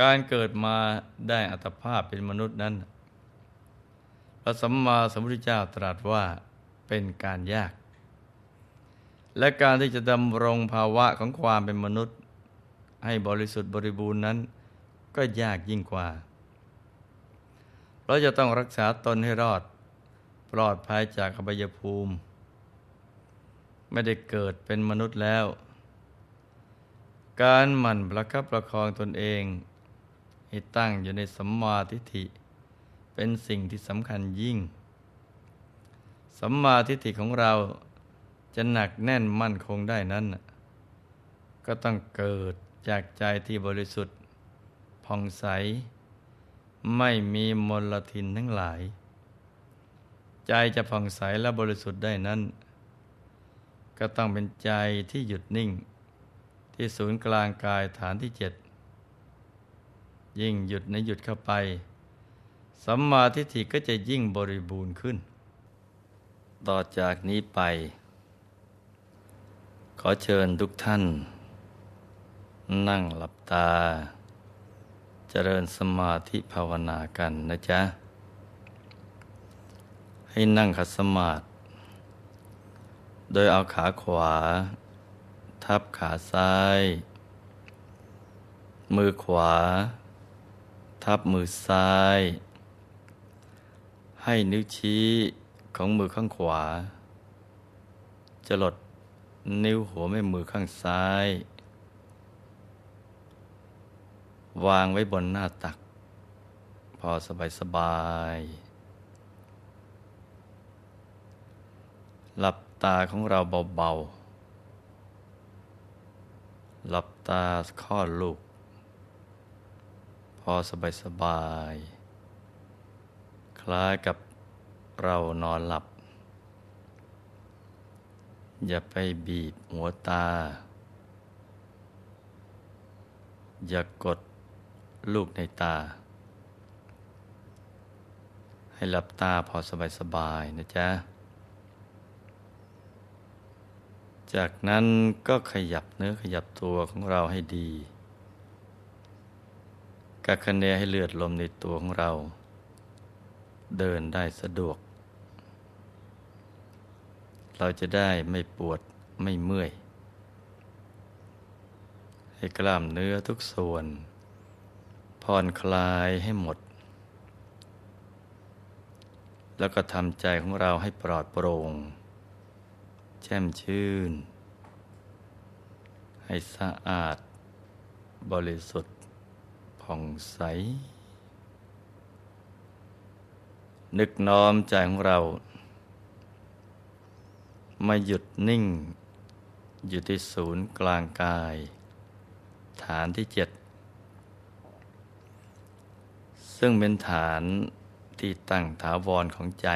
การเกิดมาได้อัตภาพเป็นมนุษย์นั้น พระสัมมาสัมพุทธเจ้าตรัสว่าเป็นการยาก และการที่จะดำรงภาวะของความเป็นมนุษย์ ให้บริสุทธิ์บริบูรณ์นั้น ก็ยากยิ่งกว่า เราจะต้องรักษาตนให้รอด ปลอดภัยจากอบายภูมิ ไม่ได้เกิดเป็นมนุษย์แล้วการหมั่นประคับประคองตนเอง ให้ตั้งอยู่ในสัมมาทิฏฐิ เป็นสิ่งที่สำคัญยิ่ง สัมมาทิฏฐิของเราจะหนักแน่นมั่นคงได้นั้น ก็ต้องเกิดจากใจที่บริสุทธิ์ผ่องใส ไม่มีมลทินทั้งหลาย ใจจะผ่องใสและบริสุทธิ์ได้นั้น ก็ต้องเป็นใจที่หยุดนิ่ง ที่ศูนย์กลางกายฐานที่เจ็ด ยิ่งหยุดในหยุดเข้าไป สัมมาทิฏฐิก็จะยิ่งบริบูรณ์ขึ้น ต่อจากนี้ไป ขอเชิญทุกท่าน นั่งหลับตา เจริญสมาธิภาวนากันนะจ๊ะ ให้นั่งขัดสมาธิโดยเอาขาขวา ทับขาซ้าย มือขวา ทับมือซ้าย ให้นิ้วชี้ของมือข้างขวาจะลดนิ้วหัวแม่มือข้างซ้าย วางไว้บนหน้าตัก พอสบายสบาย หลับตาของเราเบา ๆ หลับตาข้อลูก อสบายสบาย คล้ายกับเรานอนหลับ อย่าไปบีบหัวตา อย่ากกดลูกในตา ให้หลับตาพอสบายสบายนะจ๊ะ จากนั้นก็ขยับเนื้อขยับตัวของเราให้ดี กักคะเนให้เลือดลมในตัวของเรา เดินได้สะดวก เราจะได้ไม่ปวดไม่เมื่อย ให้กล้ามเนื้อทุกส่วน ผ่อนคลายให้หมด แล้วก็ทำใจของเราให้ปลอดโปร่ง แช่มชื่น ให้สะอาด บริสุทธิ์ ผ่องใส นึกน้อมใจของเรา มาหยุดนิ่ง อยู่ที่ศูนย์กลางกาย ฐานที่เจ็ด ซึ่งเป็นฐานที่ตั้งถาวรของใจ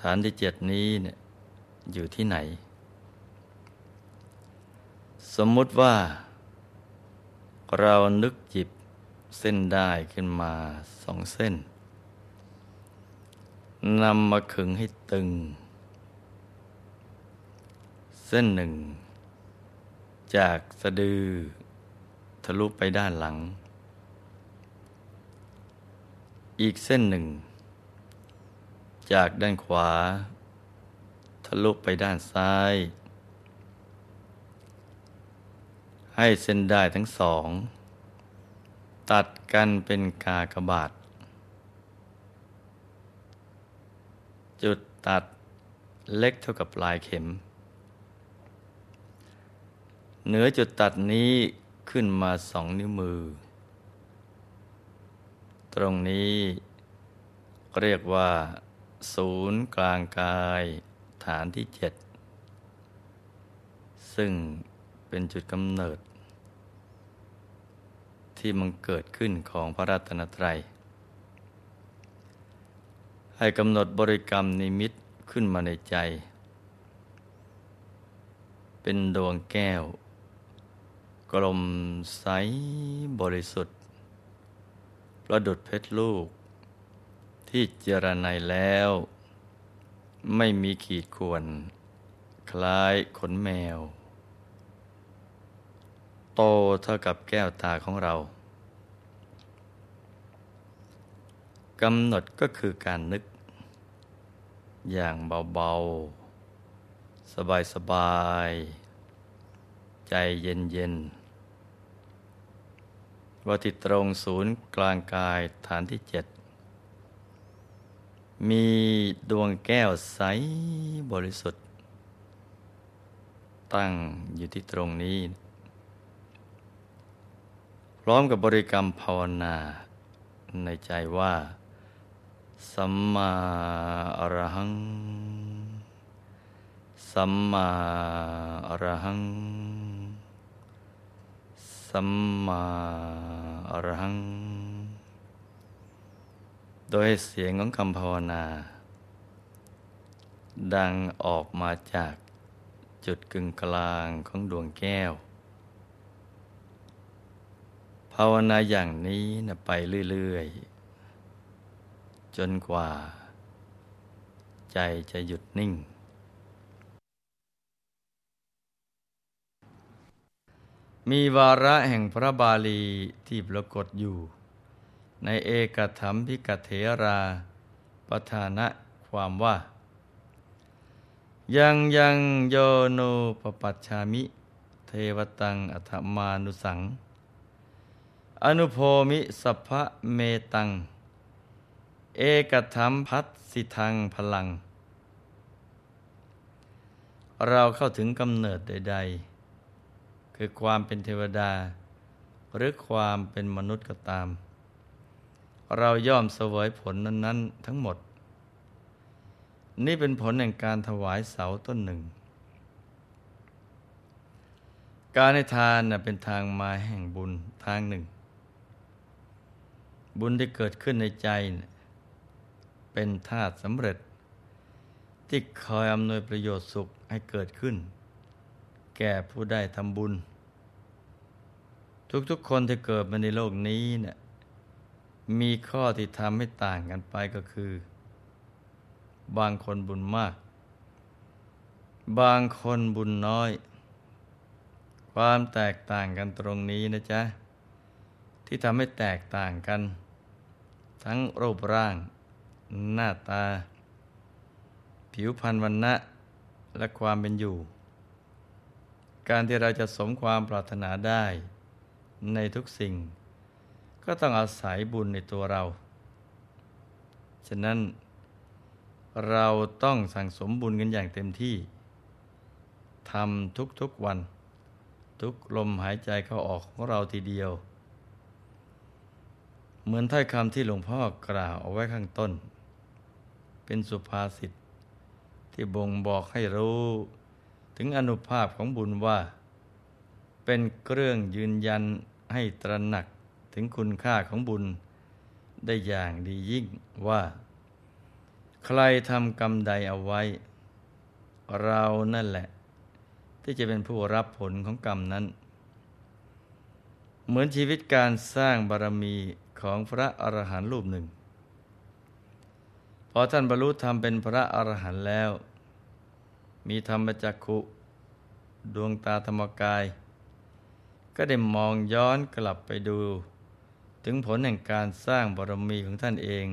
ฐานที่เจ็ดนี้เนี่ยอยู่ที่ไหน สมมุติว่า เรานึกหยิบเส้นได้ขึ้นมาสองเส้นนำมาขึงให้ตึง เส้นหนึ่ง จากสะดือ ทะลุไปด้านหลัง อีกเส้นหนึ่ง จากด้านขวา ทะลุไปด้านซ้าย ให้เส้นได้ทั้งสอง ตัดกันเป็นกากบาท จุดตัดเล็กเท่ากับปลายเข็ม เหนือจุดตัดนี้ขึ้นมาสองนิ้วมือ ตรงนี้เรียกว่า ศูนย์กลางกายฐานที่เจ็ดซึ่ง เป็นจุดกำเนิด ที่มันเกิดขึ้นของพระรัตนตรัย ให้กำหนดบริกรรมนิมิตขึ้นมาในใจ เป็นดวงแก้ว กลมใสบริสุทธิ์ ประดุดเพชรลูก ที่เจรไนแล้ว ไม่มีขีดข่วน คล้ายขนแมว โตเท่ากับแก้วตาของเรากำหนดก็คือการนึก อย่างเบาๆ สบายๆ ใจเย็นๆว่าที่ตรงศูนย์กลางกายฐานที่เจ็ดมีดวงแก้วใสบริสุทธิ์ ตั้งอยู่ที่ตรงนี้ พร้อมกับบริกรรมภาวนา ในใจว่า สัมมาอรหัง สัมมาอรหัง สัมมาอรหัง โดยเสียงของคำภาวนา ดังออกมาจากจุดกึ่งกลางของดวงแก้ว ภาวนาอย่างนี้นะไปเรื่อยๆ จนกว่า ใจจะหยุดนิ่ง มีวาระแห่งพระบาลีที่ปรากฏอยู่ ในเอกธรรมพิกเถราประธานะความว่า ยังยังโยโนปปัชชามิ เทวตังอัตมานุสัง อนุโพมิสัพพะเมตัง เอกธรรมพัฒสิทางพลัง เราเข้าถึงกำเนิดใด ๆ คือความเป็นเทวดา หรือความเป็นมนุษย์ก็ตาม เราย่อมเสวยผลนั้น ๆ ทั้งหมด นี่เป็นผลแห่งการถวายเสาต้นหนึ่ง การในทานเป็นทางมาแห่งบุญทางหนึ่ง บุญที่เกิดขึ้นในใจ เป็นธาตุสำเร็จ ที่คอยอำนวยประโยชน์สุขให้เกิดขึ้น แก่ผู้ได้ทำบุญ ทุกๆคนที่เกิดมาในโลกนี้เนี่ยมีข้อที่ทำให้ต่างกันไปก็คือ บางคนบุญมาก บางคนบุญน้อย ความแตกต่างกันตรงนี้นะจ๊ะ ที่ทำให้แตกต่างกัน ทั้งรูปร่าง หน้าตา ผิวพรรณวันณะและความเป็นอยู่ การที่เราจะสมความปรารถนาได้ในทุกสิ่ง ก็ต้องอาศัยบุญในตัวเรา ฉะนั้นเราต้องสั่งสมบุญกันอย่างเต็มที่ทำทุกๆวัน ทุกลมหายใจเข้าออกของเราทีเดียว เหมือนถ้อยคำที่หลวงพ่อกล่าวเอาไว้ข้างต้น เป็นสุภาษิตที่บ่งบอกให้รู้ ถึงอนุภาพของบุญว่า เป็นเครื่องยืนยันให้ตระหนักถึงคุณค่าของบุญ ได้อย่างดียิ่งว่า ใครทำกรรมใดเอาไว้ เรานั่นแหละ ที่จะเป็นผู้รับผลของกรรมนั้น เหมือนชีวิตการสร้างบารมี ของพระอรหันต์รูปหนึ่ง พอท่านบรรลุธรรมเป็นพระอรหันต์แล้ว มีธรรมจักขุ ดวงตาธรรมกาย ก็ได้มองย้อนกลับไปดู ถึงผลแห่งการสร้างบารมีของท่านเอง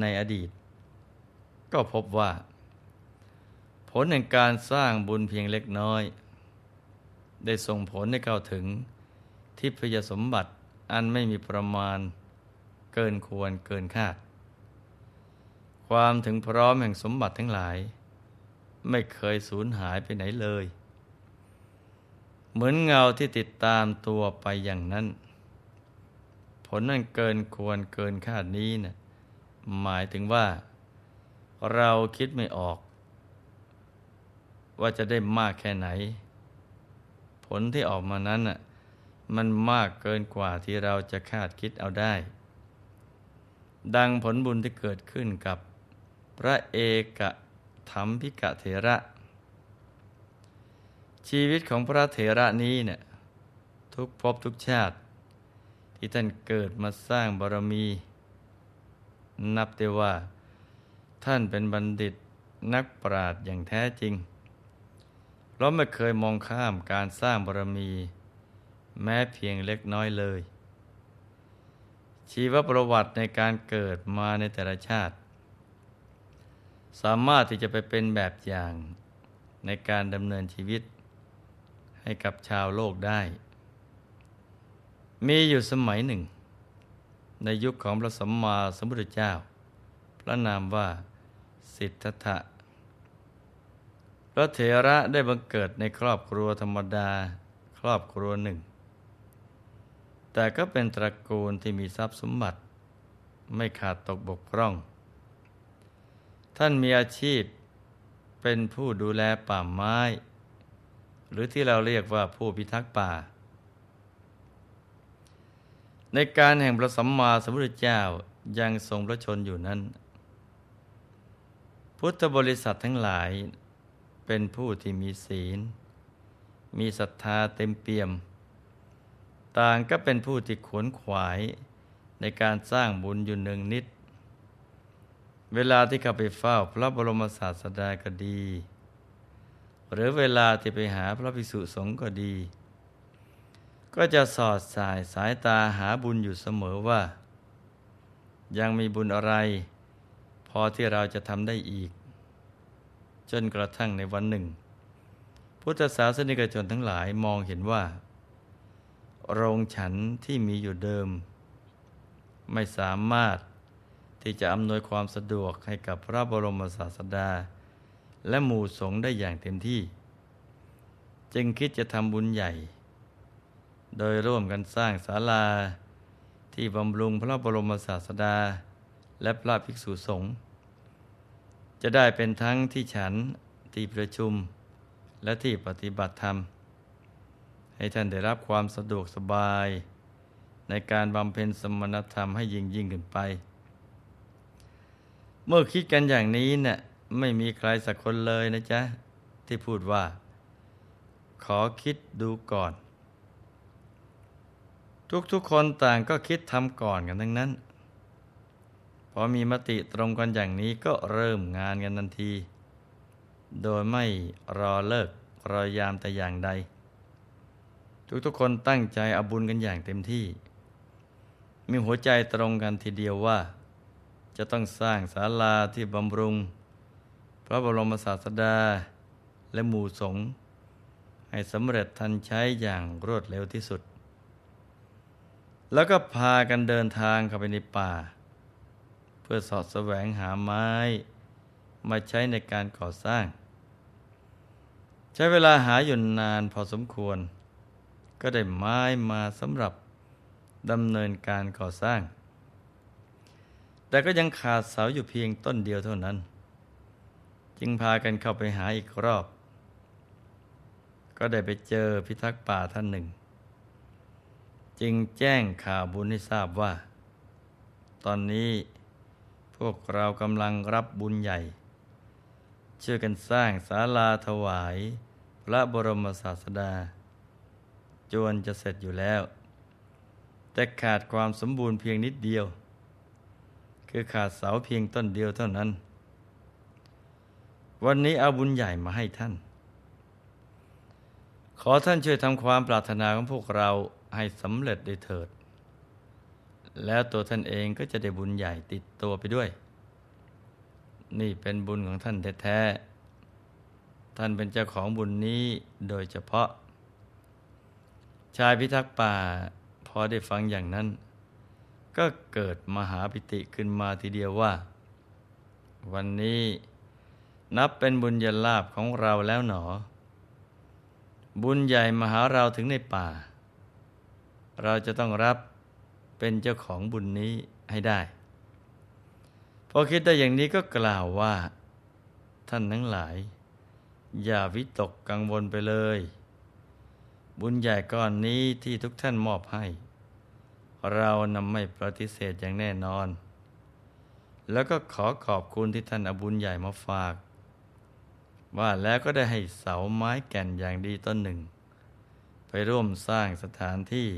ในอดีต ก็พบว่า ผลแห่งการสร้างบุญเพียงเล็กน้อย ได้ส่งผลให้เข้าถึงทิพยสมบัติ อันไม่มีประมาณ เกินควรเกินคาด ความถึงพร้อมแห่งสมบัติทั้งหลาย ไม่เคยสูญหายไปไหนเลย เหมือนเงาที่ติดตามตัวไปอย่างนั้น ผลนั้นเกินควรเกินคาดนี้นะ่ะหมายถึงว่า เราคิดไม่ออก ว่าจะได้มากแค่ไหน ผลที่ออกมานั้นน่ะ มันมากเกินกว่าที่เราจะคาดคิดเอาได้ ดังผลบุญที่เกิดขึ้นกับพระเอกธรรมพิกะเถระ ชีวิตของพระเถระนี้เนี่ยทุกภพทุกชาติ ที่ท่านเกิดมาสร้างบารมี นับได้ว่า ท่านเป็นบัณฑิตนักปราชญ์อย่างแท้จริงเพราะไม่เคยมองข้ามการสร้างบารมี แม้เพียงเล็กน้อยเลย ชีวประวัติในการเกิดมาในแต่ละชาติ สามารถที่จะไปเป็นแบบอย่างในการดำเนินชีวิต ให้กับชาวโลกได้ มีอยู่สมัยหนึ่ง ในยุคของพระสัมมาสัมพุทธเจ้า พระนามว่าสิทธัตถะพระเถระได้บังเกิดในครอบครัวธรรมดา ครอบครัวหนึ่ง แต่ก็เป็นตระกูลที่มีทรัพย์สมบัติ ไม่ขาดตกบกพร่อง ท่านมีอาชีพเป็นผู้ดูแลป่าไม้ หรือที่เราเรียกว่าผู้พิทักษ์ป่า ในการแห่งพระสัมมาสัมพุทธเจ้ายังทรงพระชนอยู่นั้น พุทธบริษัททั้งหลายเป็นผู้ที่มีศีล มีศรัทธาเต็มเปี่ยม ต่างก็เป็นผู้ที่ขวนขวายในการสร้างบุญอยู่หนึ่งนิด เวลาที่เข้าไปเฝ้าพระบรมศาสดาก็ดี หรือเวลาที่ไปหาพระภิกษุสงฆ์ก็ดี ก็จะสอดสายสายตาหาบุญอยู่เสมอว่า ยังมีบุญอะไร พอที่เราจะทำได้อีก จนกระทั่งในวันหนึ่ง พุทธศาสนิกชนทั้งหลายมองเห็นว่า โรงฉันที่มีอยู่เดิม ไม่สามารถที่จะอำนวยความสะดวกให้กับพระบรมศาสดา และหมู่สงฆ์ได้อย่างเต็มที่ จึงคิดจะทำบุญใหญ่ โดยร่วมกันสร้างศาลาที่บำรุงพระบรมศาสดา และพระภิกษุสงฆ์จะได้เป็นทั้งที่ฉันที่ประชุมและที่ปฏิบัติธรรม ให้ท่านได้รับความสะดวกสบาย ในการบำเพ็ญสมณธรรมให้ยิ่งยิ่งขึ้นไป เมื่อคิดกันอย่างนี้เนะ่ยไม่มีใครสักคนเลยนะจ๊ะ ที่พูดว่า ขอคิดดูก่อน ทุกๆคนต่างก็คิดทำก่อนกันทั้งนั้นพอมีมติตรงกันอย่างนี้ก็เริ่มงานกันทันที โดยไม่รอเลิกรอยามแต่อย่างใด ทุกๆคนตั้งใจเอาบุญกันอย่างเต็มที่ มีหัวใจตรงกันทีเดียวว่า จะต้องสร้างศาลาที่บำรุง พระบรมศาสดาและหมู่สงฆ์ให้สำเร็จทันใช้อย่างรวดเร็วที่สุด แล้วก็พากันเดินทางเข้าไปในป่า เพื่อสอดแสวงหาไม้ มาใช้ในการก่อสร้าง ใช้เวลาหาอยู่นานพอสมควร ก็ได้ไม้มาสำหรับดำเนินการก่อสร้าง แต่ก็ยังขาดเสาอยู่เพียงต้นเดียวเท่านั้น จึงพากันเข้าไปหาอีกรอบ ก็ได้ไปเจอพิทักษ์ป่าท่านหนึ่ง จึงแจ้งข่าวบุญให้ทราบว่า ตอนนี้พวกเรากำลังรับบุญใหญ่ ช่วยกันสร้างศาลาถวาย พระบรมศาสดา จวนจะเสร็จอยู่แล้ว แต่ขาดความสมบูรณ์เพียงนิดเดียว คือขาดเสาเพียงต้นเดียวเท่านั้น วันนี้เอาบุญใหญ่มาให้ท่าน ขอท่านช่วยทำความปรารถนาของพวกเราให้สำเร็จด้วยเถิด แล้วตัวท่านเองก็จะได้บุญใหญ่ติดตัวไปด้วย นี่เป็นบุญของท่านแท้ๆท่านเป็นเจ้าของบุญนี้โดยเฉพาะ ชายพิทักษ์ป่าพอได้ฟังอย่างนั้น ก็เกิดมหาปิติขึ้นมาทีเดียวว่า วันนี้นับเป็นบุญญาลาภของเราแล้วหนอ บุญใหญ่มาหาเราถึงในป่า เราจะต้องรับเป็นเจ้าของบุญนี้ให้ได้ พอคิดได้อย่างนี้ก็กล่าวว่า ท่านทั้งหลาย อย่าวิตกกังวลไปเลย บุญใหญ่ก้อนนี้ที่ทุกท่านมอบให้ เรานำไม่ปฏิเสธอย่างแน่นอน แล้วก็ขอขอบคุณที่ท่านอบุญใหญ่มาฝาก ว่าแล้วก็ได้ให้เสาไม้แก่นอย่างดีต้นหนึ่ง ไปร่วมสร้างสถานที่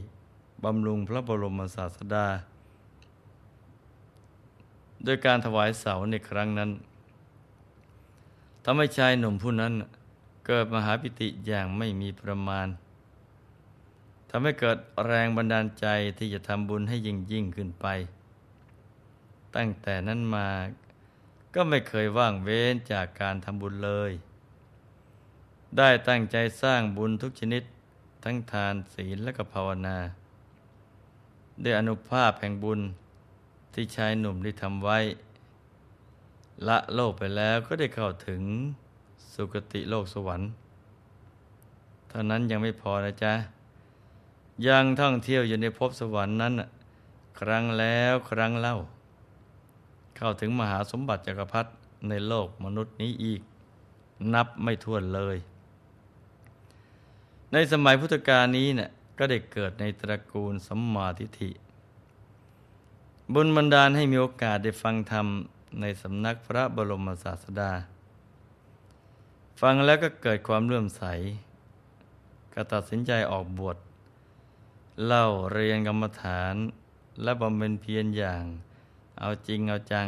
บำรุงพระบรมศาสดา โดยการถวายเสาในครั้งนั้นทำให้ชายหนุ่มผู้นั้นเกิดมหาปิติอย่างไม่มีประมาณ ทำให้เกิดแรงบันดาลใจที่จะทำบุญให้ยิ่งยิ่งขึ้นไป ตั้งแต่นั้นมาก็ไม่เคยว่างเว้นจากการทำบุญเลย ได้ตั้งใจสร้างบุญทุกชนิดทั้งทานศีลและก็ภาวนา ด้วยอนุภาพแห่งบุญที่ชายหนุ่มได้ทำไว้ ละโลกไปแล้วก็ได้เข้าถึงสุคติโลกสวรรค์ เท่านั้นยังไม่พอนะจ๊ะ ยังท่องเที่ยวอยู่ในภพสวรรค์นั้น ครั้งแล้วครั้งเล่า เข้าถึงมหาสมบัติจักรพรรดิในโลกมนุษย์นี้อีก นับไม่ถ้วนเลย ในสมัยพุทธกาลนี้เนี่ยก็ได้เกิดในตระกูลสัมมาทิฏฐิ บุญบันดาลให้มีโอกาสได้ฟังธรรมในสำนักพระบรมศาสดา ฟังแล้วก็เกิดความเลื่อมใส ก็ตัดสินใจออกบวช เล่าเรียนกรรมฐาน และบำเพ็ญเพียรอย่าง เอาจริงเอาจัง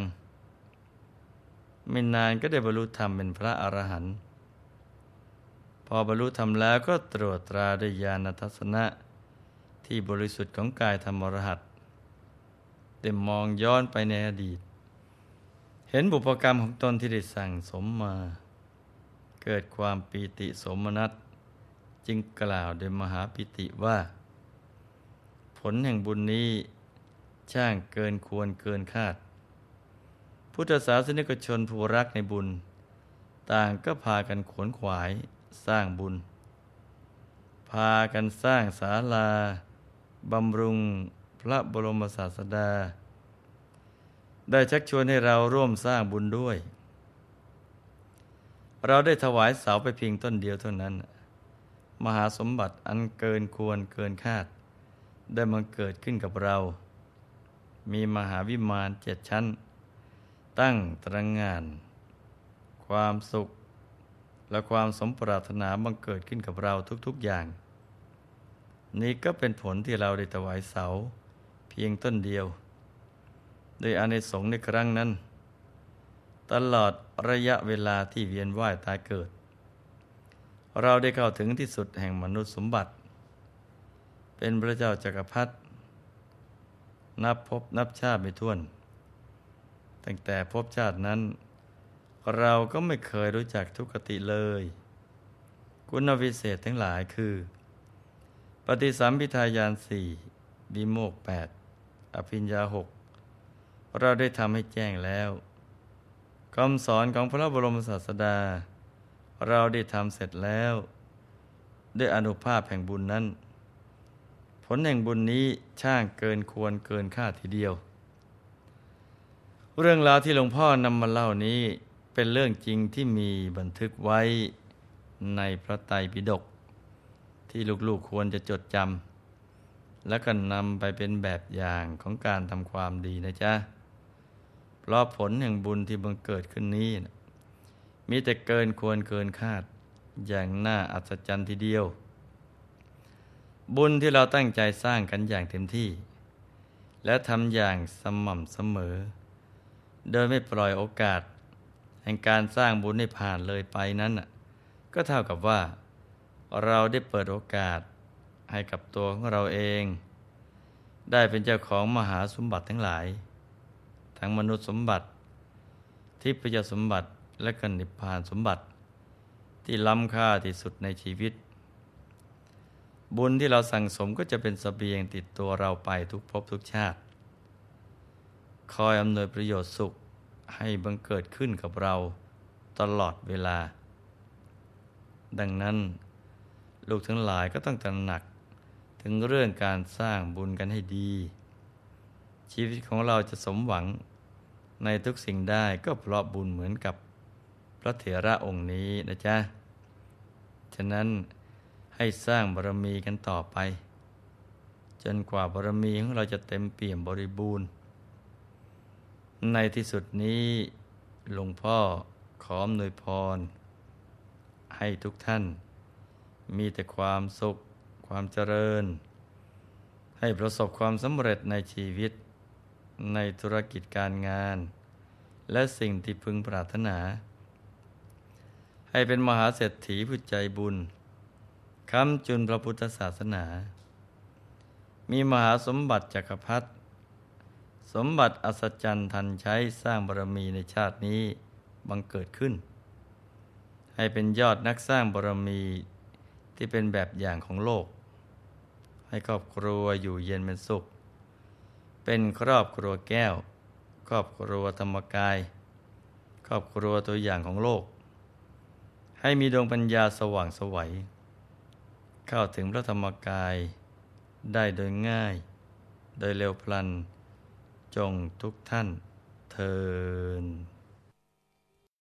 ไม่นานก็ได้บรรลุธรรมเป็นพระอรหันต์พอบรรลุธรรมแล้วก็ตรวจตราด้วยญาณทัศนะ ที่บริสุทธิ์ของกายธรรมรหัสได้มองย้อนไปในอดีต เห็นบุพกรรมของตนที่ได้สั่งสมมา เกิดความปีติสมนัตจึงกล่าวโดยมหาปิติว่า ลแห่งบุญนี้ช่างเกินควรเกินคาด พุทธศาสนิกชนผู้รักในบุญ ต่างก็พากันขวนขวายสร้างบุญ พากันสร้างศาลาบำรุงพระบรมศาสดา ได้ชักชวนให้เราร่วมสร้างบุญด้วย เราได้ถวายเสาไปเพียงต้นเดียวเท่านั้น มหาสมบัติอันเกินควรเกินคาด ได้มาเกิดขึ้นกับเรา มีมหาวิมานเจ็ดชั้น ตั้งตระงงาน ความสุข และความสมปรารถนาบังเกิดขึ้นกับเราทุกๆอย่าง นี่ก็เป็นผลที่เราได้ถวายเสา เพียงต้นเดียว โดยอานิสงส์ในครั้งนั้น ตลอดระยะเวลาที่เวียนว่ายตายเกิด เราได้เข้าถึงที่สุดแห่งมนุษย์สมบัติ เป็นพระเจ้าจากักรพรรดินับพบนับชาติไม่ถ้วน ตั้งแต่พบชาตินั้น เราก็ไม่เคยรู้จักทุกติเลย คุณวิเศษทั้งหลายคือ ปฏิสัมพิทายานสี่วิโมกแปดอภิญญาหกเราได้ทำให้แจ้งแล้วคำสอนของพระบรมศาสดา เราได้ทำเสร็จแล้ว ด้วยอนุภาพแห่งบุญนั้น ผลแห่งบุญนี้ช่างเกินควรเกินค่าทีเดียว เรื่องราวที่หลวงพ่อนำมาเล่านี้เป็นเรื่องจริงที่มีบันทึกไว้ในพระไตรปิฎกที่ลูกๆควรจะจดจำและก็นำไปเป็นแบบอย่างของการทำความดีนะจ๊ะเพราะผลแห่งบุญที่บังเกิดขึ้นนี้นะมีแต่เกินควรเกินคาดอย่างน่าอัศจรรย์ทีเดียว บุญที่เราตั้งใจสร้างกันอย่างเต็มที่ และทำอย่างสม่ำเสมอ โดยไม่ปล่อยโอกาส แห่งการสร้างบุญให้ผ่านเลยไปนั้นก็เท่ากับว่า เราได้เปิดโอกาสให้กับตัวของเราเอง ได้เป็นเจ้าของมหาสมบัติทั้งหลาย ทั้งมนุษย์สมบัติ ทิพยสมบัติและก็นิพพานสมบัติ ที่ล้ำค่าที่สุดในชีวิต บุญที่เราสั่งสมก็จะเป็นสเสบียงติดตัวเราไปทุกภพทุกชาติ คอยอำนวยประโยชน์สุขให้บังเกิดขึ้นกับเราตลอดเวลา ดังนั้น ลูกทั้งหลายก็ต้องตระหนักถึงเรื่องการสร้างบุญกันให้ดี ชีวิตของเราจะสมหวังในทุกสิ่งได้ก็เพราะบุญเหมือนกับพระเถระองค์นี้นะจ๊ะ ฉะนั้น ให้สร้างบารมีกันต่อไป จนกว่าบารมีของเราจะเต็มเปี่ยมบริบูรณ์ ในที่สุดนี้หลวงพ่อขออำนวยพร ให้ทุกท่าน มีแต่ความสุขความเจริญ ให้ประสบความสำเร็จในชีวิต ในธุรกิจการงาน และสิ่งที่พึงปรารถนา ให้เป็นมหาเศรษฐีผู้ใจบุญ คำจุนพระพุทธศาสนา มีมหาสมบัติจักรพรรดิสมบัติอัศจรรย์ทันใช้สร้างบารมีในชาตินี้บังเกิดขึ้น ให้เป็นยอดนักสร้างบารมีที่เป็นแบบอย่างของโลก ให้ครอบครัวอยู่เย็นเป็นสุข เป็นครอบครัวแก้ว ครอบครัวธรรมกาย ครอบครัวตัวอย่างของโลก ให้มีดวงปัญญาสว่างสวัย เข้าถึงพระธรรมกายได้โดยง่าย โดยเร็วพลัน จงทุกท่านเทิน